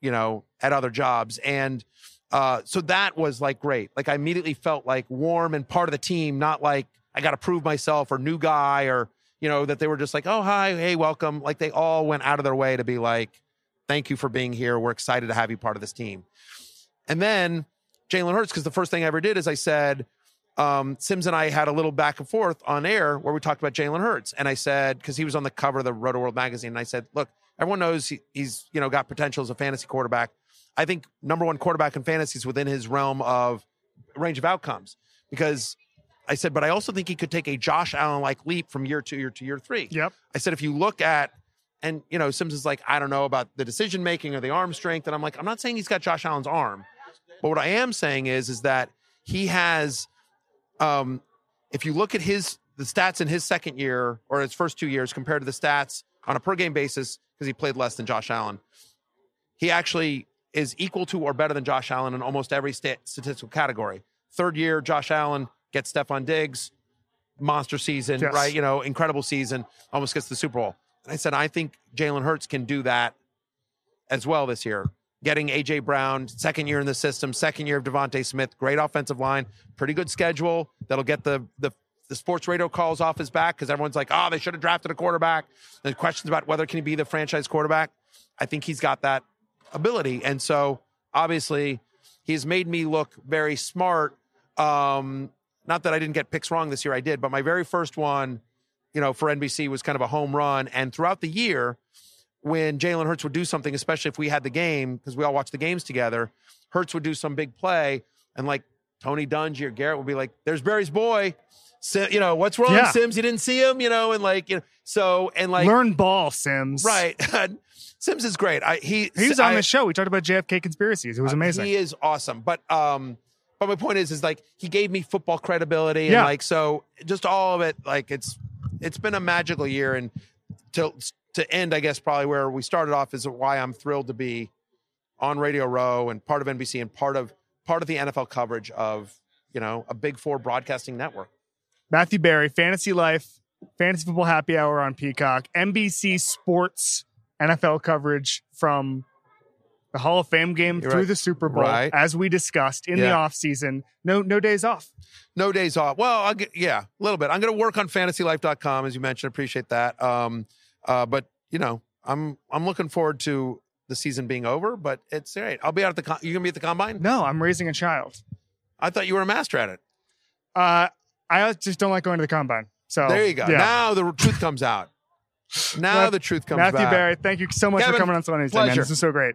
you know, at other jobs. And uh, so that was like great. Like I immediately felt like warm and part of the team, not like I got to prove myself or new guy or, you know, that they were just like, oh, hi, hey, welcome. Like they all went out of their way to be like, thank you for being here. We're excited to have you part of this team. And then Jalen Hurts, because the first thing I ever did is I said, um, Simms and I had a little back and forth on air where we talked about Jalen Hurts. And I said, because he was on the cover of the Rotoworld magazine, and I said, look, everyone knows he, he's, you know, got potential as a fantasy quarterback. I think number one quarterback in fantasy is within his realm of range of outcomes because I said, but I also think he could take a Josh Allen like leap from year two year to year three. Yep. I said, if you look at, and you know, Simms is like, I don't know about the decision making or the arm strength. And I'm like, I'm not saying he's got Josh Allen's arm, but what I am saying is, is that he has, um, if you look at his the stats in his second year or his first two years compared to the stats on a per game basis, because he played less than Josh Allen, he actually is equal to or better than Josh Allen in almost every stat, statistical category. Third year, Josh Allen gets Stefon Diggs, monster season, Yes. right? You know, incredible season, almost gets the Super Bowl. And I said, I think Jalen Hurts can do that as well this year. Getting AJ Brown, second year in the system, second year of DeVonta Smith, great offensive line, pretty good schedule that'll get the the the sports radio calls off his back because everyone's like, oh, they should have drafted a quarterback. There's questions about whether can he be the franchise quarterback. I think he's got that ability, and so obviously he's made me look very smart. Um, not that I didn't get picks wrong this year, I did, but my very first one, you know, for NBC was kind of a home run, and throughout the year when Jalen Hurts would do something, especially if we had the game, because we all watched the games together, Hurts would do some big play, and like Tony Dungy or Garrett would be like, "There's Berry's boy." Si- you know what's wrong, Yeah. Simms? You didn't see him, you know, and like you know, so and like Learn ball, Simms. right. Simms is great. I he He was on I- the show. We talked about JFK conspiracies. It was uh, amazing. He is awesome. But um, but my point is, is like he gave me football credibility, and Yeah. like so, just all of it. Like it's it's been a magical year, and to to end, I guess probably where we started off is why I'm thrilled to be on Radio Row and part of NBC and part of part of the NFL coverage of you know a Big Four broadcasting network. Matthew Berry, Fantasy Life, Fantasy Football Happy Hour on Peacock, NBC Sports NFL coverage from the Hall of Fame game You're through right. the Super Bowl, Right. as we discussed in the Yeah. off season. No, no days off. No days off. Well, I'll get yeah, a little bit. I'm going to work on fantasylife.com as you mentioned. Appreciate that. Um, uh, but you know, I'm I'm looking forward to the season being over. But it's all right. I'll be out at the. Com- you gonna be at the combine? No, I'm raising a child. I thought you were a master at it. Uh, I just don't like going to the combine. So There you go. Yeah. Now the truth comes out. Now the truth comes out. Matthew. Berry, thank you so much Kevin, for coming on Sunday. Man. pleasure. This is so great.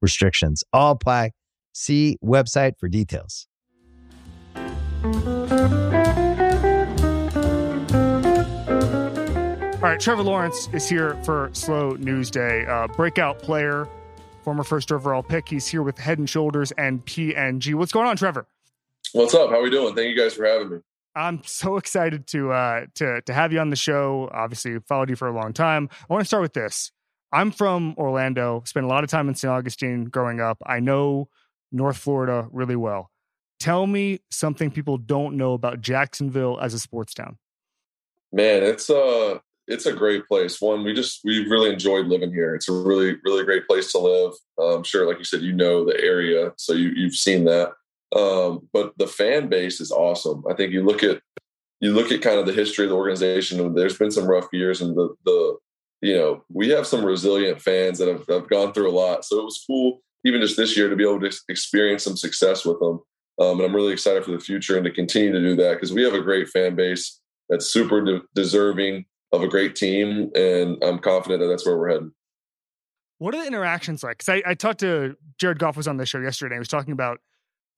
restrictions all apply. See website for details. All right, Trevor Lawrence is here for Slow News Day. Uh, breakout player, former first overall pick. He's here with Head and Shoulders and P&G. What's going on, Trevor? What's up? How are we doing? Thank you guys for having me. I'm so excited to uh, to to have you on the show. Obviously, followed you for a long time. I want to start with this. I'm from Orlando. Spent a lot of time in St. Augustine growing up. I know North Florida really well. Tell me something people don't know about Jacksonville as a sports town. Man, it's uh it's a great place. One, we just we really enjoyed living here. It's a really really great place to live. Uh, I'm sure, like you said, you know the area, so you you've seen that. Um, but the fan base is awesome. I think you look at you look at kind of the history of the organization. There's been some rough years, and the the you know we have some resilient fans that have, have gone through a lot. So it was cool, even just this year, to be able to experience some success with them. Um, and I'm really excited for the future and to continue to do that because we have a great fan base that's super de- deserving of a great team, and I'm confident that that's where we're heading. What are the interactions like? Because I, I talked to Jared Goff was on the show yesterday. He was talking about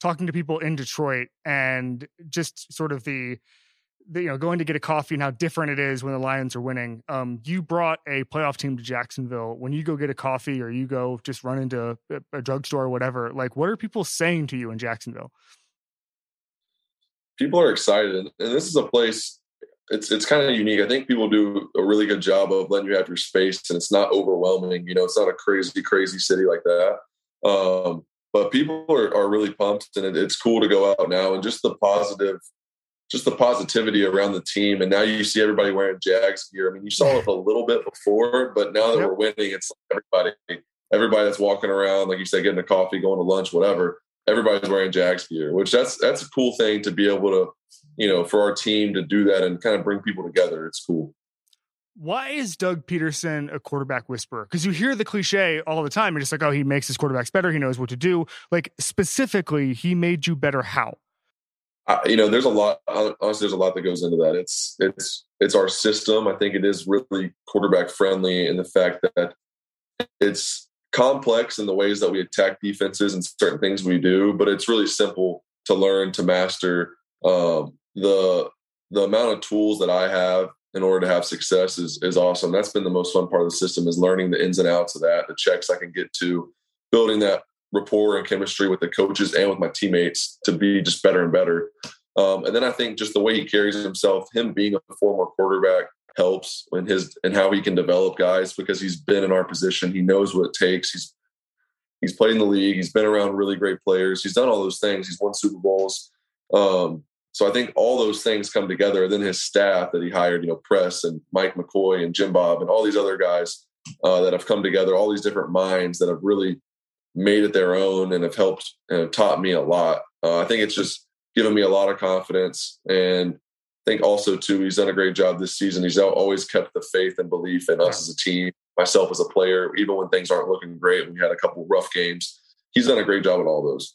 talking to people in Detroit and just sort of the, the you know going to get a coffee and how different it is when the Lions are winning. Um, you brought a playoff team to Jacksonville. When you go get a coffee or you go just run into a, a drugstore or whatever, like what are people saying to you in Jacksonville? People are excited, and this is a place. It's it's kind of unique. I think people do a really good job of letting you have your space, and it's not overwhelming. You know, it's not a crazy, crazy city like that. Um, but people are, are really pumped, and it, it's cool to go out now and just the positive, just the positivity around the team. And now you see everybody wearing Jags gear. I mean, you saw it a little bit before, but now that Yep. we're winning, it's like everybody, everybody that's walking around, like you said, getting a coffee, going to lunch, whatever. Everybody's wearing Jags gear, which that's that's a cool thing to be able to, you know, for our team to do that and kind of bring people together. It's cool. Why is Doug Pederson a quarterback whisperer? Because you hear the cliche all the time. You're just like, oh, he makes his quarterbacks better. He knows what to do. Like specifically, he made you better. How? I, you know, there's a lot. Honestly, there's a lot that goes into that. It's it's it's our system. I think it is really quarterback friendly in the fact that it's complex in the ways that we attack defenses and certain things we do, but it's really simple to learn to master. Um, the the amount of tools that I have in order to have success is is awesome. That's been the most fun part of the system is learning the ins and outs of that, the checks I can get to, building that rapport and chemistry with the coaches and with my teammates to be just better and better. Um, and then I think just the way he carries himself, him being a former quarterback, helps in his and how he can develop guys because he's been in our position. He knows what it takes. He's he's played in the league. He's been around really great players. He's done all those things. He's won Super Bowls. Um, so I think all those things come together. And then his staff that he hired, you know, Press and Mike McCoy and Jim Bob and all these other guys uh, that have come together, all these different minds that have really made it their own and have helped and have taught me a lot. Uh, I think it's just given me a lot of confidence. And I think also, too, he's done a great job this season. He's always kept the faith and belief in us as a team, myself as a player, even when things aren't looking great. We had a couple rough games. He's done a great job at all those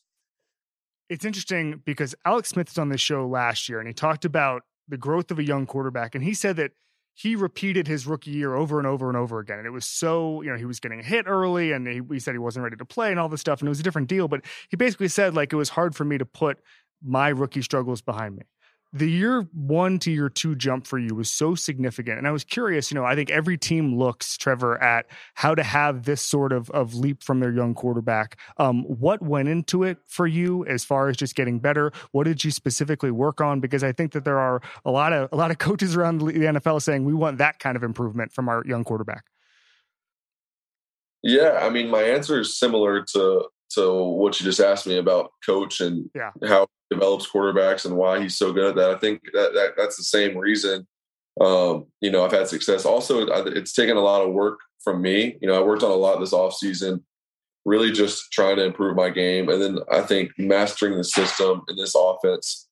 it's interesting because Alex Smith was on this show last year and he talked about the growth of a young quarterback. And he said that he repeated his rookie year over and over and over again. And it was so, you know, he was getting hit early and he, he said he wasn't ready to play and all this stuff. And it was a different deal. But he basically said, like, it was hard for me to put my rookie struggles behind me the year one to year two jump for you was so significant. And I was curious, you know, I think every team looks, Trevor, at how to have this sort of, of leap from their young quarterback. Um, what went into it for you as far as just getting better? What did you specifically work on? Because I think that there are a lot of a lot of coaches around the NFL saying we want that kind of improvement from our young quarterback. Yeah, I mean, my answer is similar to to what you just asked me about coach and yeah. how he develops quarterbacks and why he's so good at that. I think that, that that's the same reason. Um, you know, I've had success. Also, it's taken a lot of work from me. You know, I worked on a lot this off season, really just trying to improve my game, and then I think mastering the system in this offense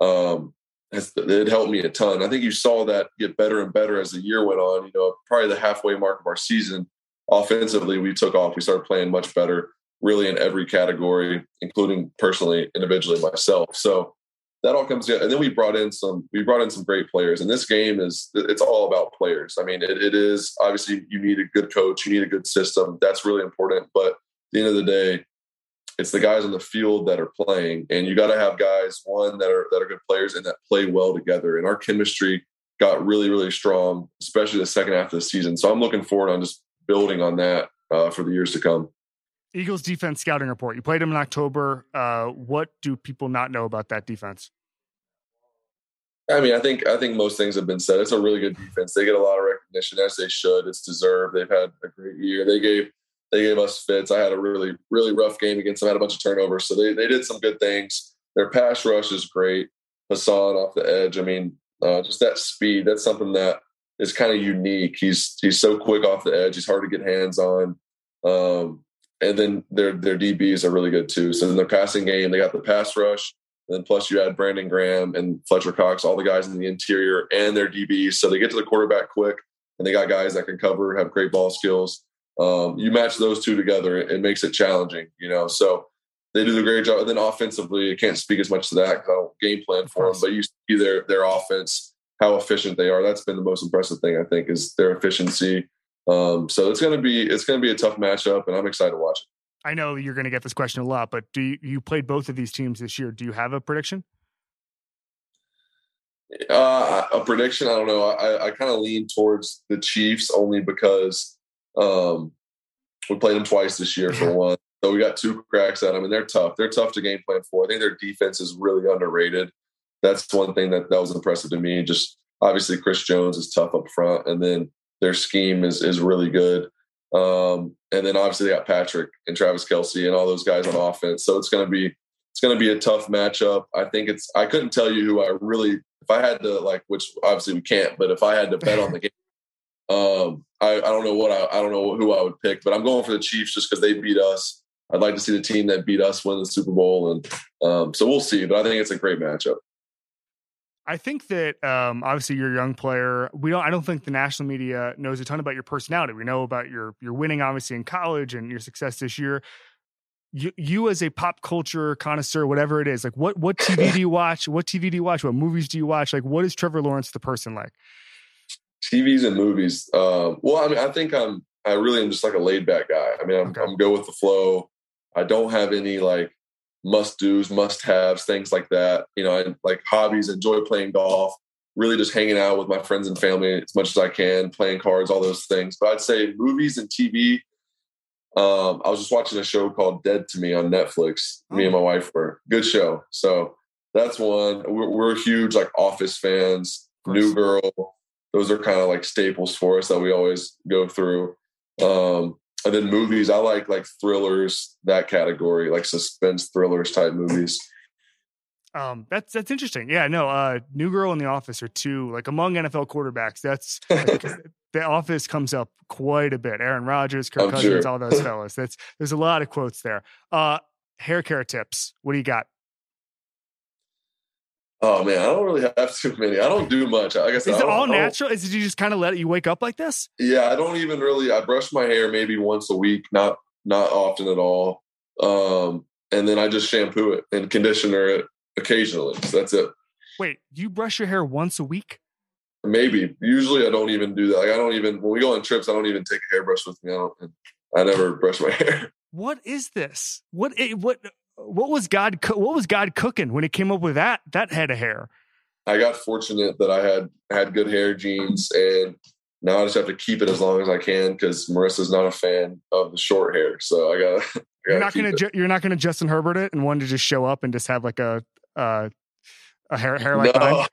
um, has it helped me a ton. I think you saw that get better and better as the year went on. You know, probably the halfway mark of our season, offensively, we took off. We started playing much better really in every category, including personally, individually myself. So that all comes together. And then we brought in some, we brought in some great players. And this game is, it's all about players. I mean, it, it is obviously you need a good coach, you need a good system. That's really important. But at the end of the day, it's the guys on the field that are playing, and you got to have guys one that are that are good players and that play well together. And our chemistry got really, really strong, especially the second half of the season. So I'm looking forward on just building on that uh, for the years to come. Eagles defense scouting report. You played them in October. Uh, what do people not know about that defense? I mean, I think I think most things have been said. It's a really good defense. They get a lot of recognition as they should. It's deserved. They've had a great year. They gave they gave us fits. I had a really really rough game against them. I had a bunch of turnovers, so they they did some good things. Their pass rush is great. Haason off the edge. I mean, uh, just that speed. That's something that is kind of unique. He's he's so quick off the edge. He's hard to get hands on. Um, and then their their DBs are really good too. So in their passing game, they got the pass rush, and then plus you add Brandon Graham and Fletcher Cox, all the guys in the interior and their DBs. So they get to the quarterback quick, and they got guys that can cover, have great ball skills. Um, you match those two together, it makes it challenging, you know. So they do a great job. And then offensively, I can't speak as much to that because I don't game plan for them, but you see their their offense, how efficient they are. That's been the most impressive thing I think is their efficiency um, so it's gonna be it's gonna be a tough matchup, and I'm excited to watch it. I know you're going to get this question a lot, but do you, you played both of these teams this year? Do you have a prediction? Uh, a prediction? I don't know. I, I kind of lean towards the Chiefs only because um, we played them twice this year for one. So we got two cracks at them, and they're tough. They're tough to game plan for. I think their defense is really underrated. That's one thing that that was impressive to me. Just obviously, Chris Jones is tough up front, and then their scheme is is really good. Um, and then obviously they got Patrick and Travis Kelce and all those guys on offense. So it's gonna be it's gonna be a tough matchup. I think it's I couldn't tell you who I really if I had to like which obviously we can't, but if I had to bet on the game, um, I, I don't know what I, I don't know who I would pick, but I'm going for the Chiefs just because they beat us. I'd like to see the team that beat us win the Super Bowl, and um, so we'll see. But I think it's a great matchup. I think that um, obviously you're a young player. We don't. I don't think the national media knows a ton about your personality. We know about your your winning, obviously in college, and your success this year. You, you as a pop culture connoisseur, whatever it is, like what what TV do you watch? What TV do you watch? What movies do you watch? Like, what is Trevor Lawrence the person like? TVs and movies. Um, well, I mean, I think I'm. I really am just like a laid back guy. I mean, I'm, okay. I'm go with the flow. I don't have any like must do's, must haves, things like that. You know, and like hobbies, enjoy playing golf, really just hanging out with my friends and family as much as I can, playing cards, all those things. But I'd say movies and TV. Um, I was just watching a show called Dead to Me on Netflix. Oh. Me and my wife were good show. So that's one. We're, we're huge like Office fans. New Girl, those are kind of like staples for us that we always go through. Um, and then movies, I like like thrillers, that category, like suspense thrillers type movies. Um, that's that's interesting. Yeah, no, uh, New Girl and The Office are two like among NFL quarterbacks. That's like, The Office comes up quite a bit. Aaron Rodgers, Kirk I'm Cousins, sure. all those fellas. That's there's a lot of quotes there. Uh, hair care tips. What do you got? Oh man, I don't really have too many. I don't do much. I guess Is it all natural? Is it you just kind of let it? You wake up like this? Yeah, I don't even really. I brush my hair maybe once a week, not not often at all. Um, and then I just shampoo it and conditioner it occasionally. So that's it. Wait, you brush your hair once a week? Maybe. Usually, I don't even do that. Like I don't even when we go on trips, I don't even take a hairbrush with me. I don't. I never brush my hair. What is this? What what what was God what was God cooking when he came up with that that head of hair? I got fortunate that I had had good hair genes, and now I just have to keep it as long as I can because Marissa's not a fan of the short hair. So I got. You're not gonna ju- you're not gonna Justin Herbert it and one to just show up and just have like a uh, a hair hair like no, mine?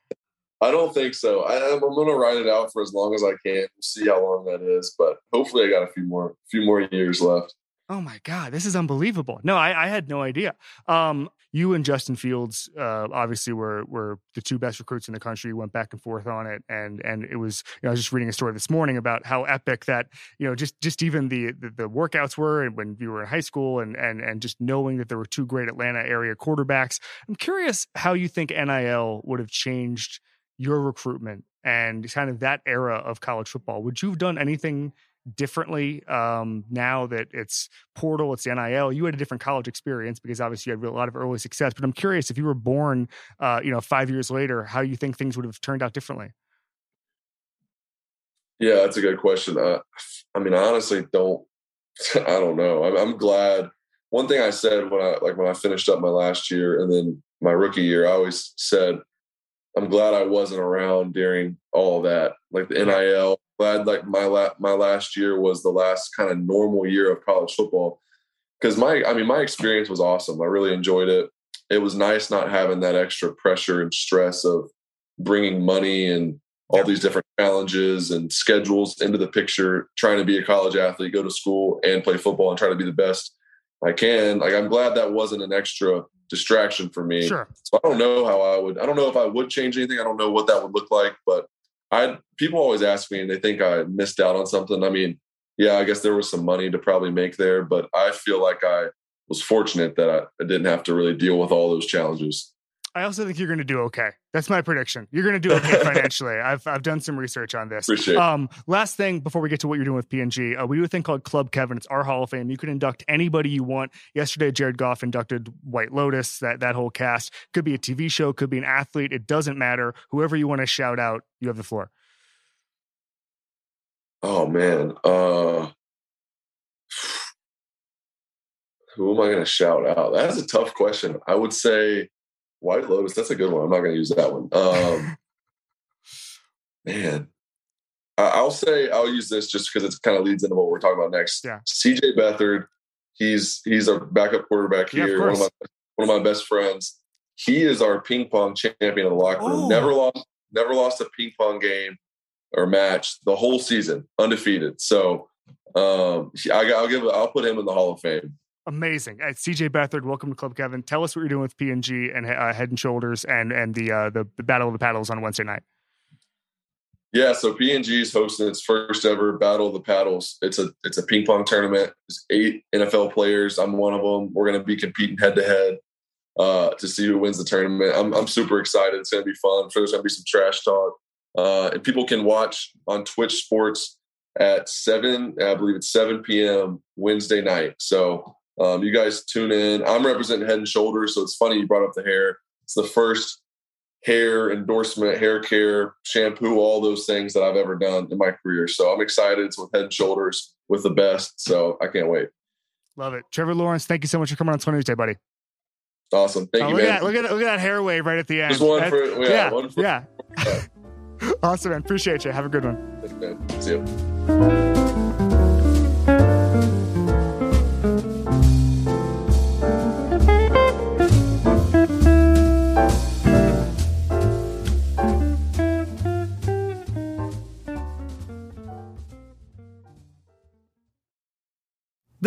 I don't think so. I, I'm going to ride it out for as long as I can. We'll see how long that is, but hopefully, I got a few more, few more years left. Oh my God, this is unbelievable. No, I, I had no idea. Um, you and Justin Fields uh, obviously were were the two best recruits in the country. Went back and forth on it, and and it was. You know, I was just reading a story this morning about how epic that you know just just even the the, the workouts were, when you were in high school, and and and just knowing that there were two great Atlanta area quarterbacks. I'm curious how you think NIL would have changed your recruitment and kind of that era of college football. Would you have done anything? Differently um, now that it's portal, it's NIL. You had a different college experience because obviously you had a lot of early success. But I'm curious if you were born, uh, you know, five years later, how you think things would have turned out differently. Yeah, that's a good question. Uh, I mean, I honestly don't. I don't know. I'm, I'm glad. One thing I said when I like when I finished up my last year and then my rookie year, I always said, "I'm glad I wasn't around during all that, like the NIL." Glad like my la- my last year was the last kind of normal year of college football because my I mean my experience was awesome. I really enjoyed it. It was nice not having that extra pressure and stress of bringing money and all these different challenges and schedules into the picture, trying to be a college athlete, go to school and play football and try to be the best I can. Like I'm glad that wasn't an extra distraction for me. Sure. So I don't know how I would I don't know if I would change anything. I don't know what that would look like, but I people always ask me and they think I missed out on something. I mean, yeah, I guess there was some money to probably make there, but I feel like I was fortunate that I, I didn't have to really deal with all those challenges. I also think you're going to do okay. That's my prediction. You're going to do okay financially. I've I've done some research on this. Appreciate. Um, last thing before we get to what you're doing with P&G, uh, we do a thing called Club Kevin. It's our Hall of Fame. You can induct anybody you want. Yesterday, Jared Goff inducted White Lotus. That that whole cast could be a TV show, could be an athlete. It doesn't matter. Whoever you want to shout out, you have the floor. Oh man. Uh who am I gonna shout out? That's a tough question. I would say White Lotus. That's a good one. I'm not gonna use that one. Um man. I- I'll say I'll use this just because it kind of leads into what we're talking about next. Yeah. CJ Beathard, he's he's our backup quarterback Yeah, of here. one of my one of my best friends. He is our ping pong champion in the locker room. Oh. Never lost never lost a ping pong game or match the whole season, undefeated. So um, I, I'll give I'll put him in the Hall of Fame. Amazing. Uh, CJ Beathard, welcome to Club Kevin. Tell us what you're doing with P&G and uh, Head and Shoulders and and the uh, the, the Battle of the Paddles on Wednesday night. Yeah, so P&G is hosting its first ever Battle of the Paddles. It's a it's a ping pong tournament. There's eight NFL players. I'm one of them. We're going to be competing head to head uh, to see who wins the tournament. I'm I'm super excited. It's going to be fun. I'm sure there's going to be some trash talk, uh, and people can watch on Twitch Sports at seven. I believe it's seven p.m. Wednesday night. So um, you guys tune in. I'm representing Head and Shoulders, so it's funny you brought up the hair. It's the first hair endorsement, hair care, shampoo, all those things that I've ever done in my career. So I'm excited. It's with Head and Shoulders with the best. So I can't wait. Love it. Trevor Lawrence, thank you so much for coming on 20 Tuesday, buddy. Awesome. Thank Oh, you, look, man. at that, look, at, look at that hair wave right at the end. Just one That's- for yeah, yeah, one for yeah. awesome, man. Appreciate you. Have a good one. Thanks, man. See you.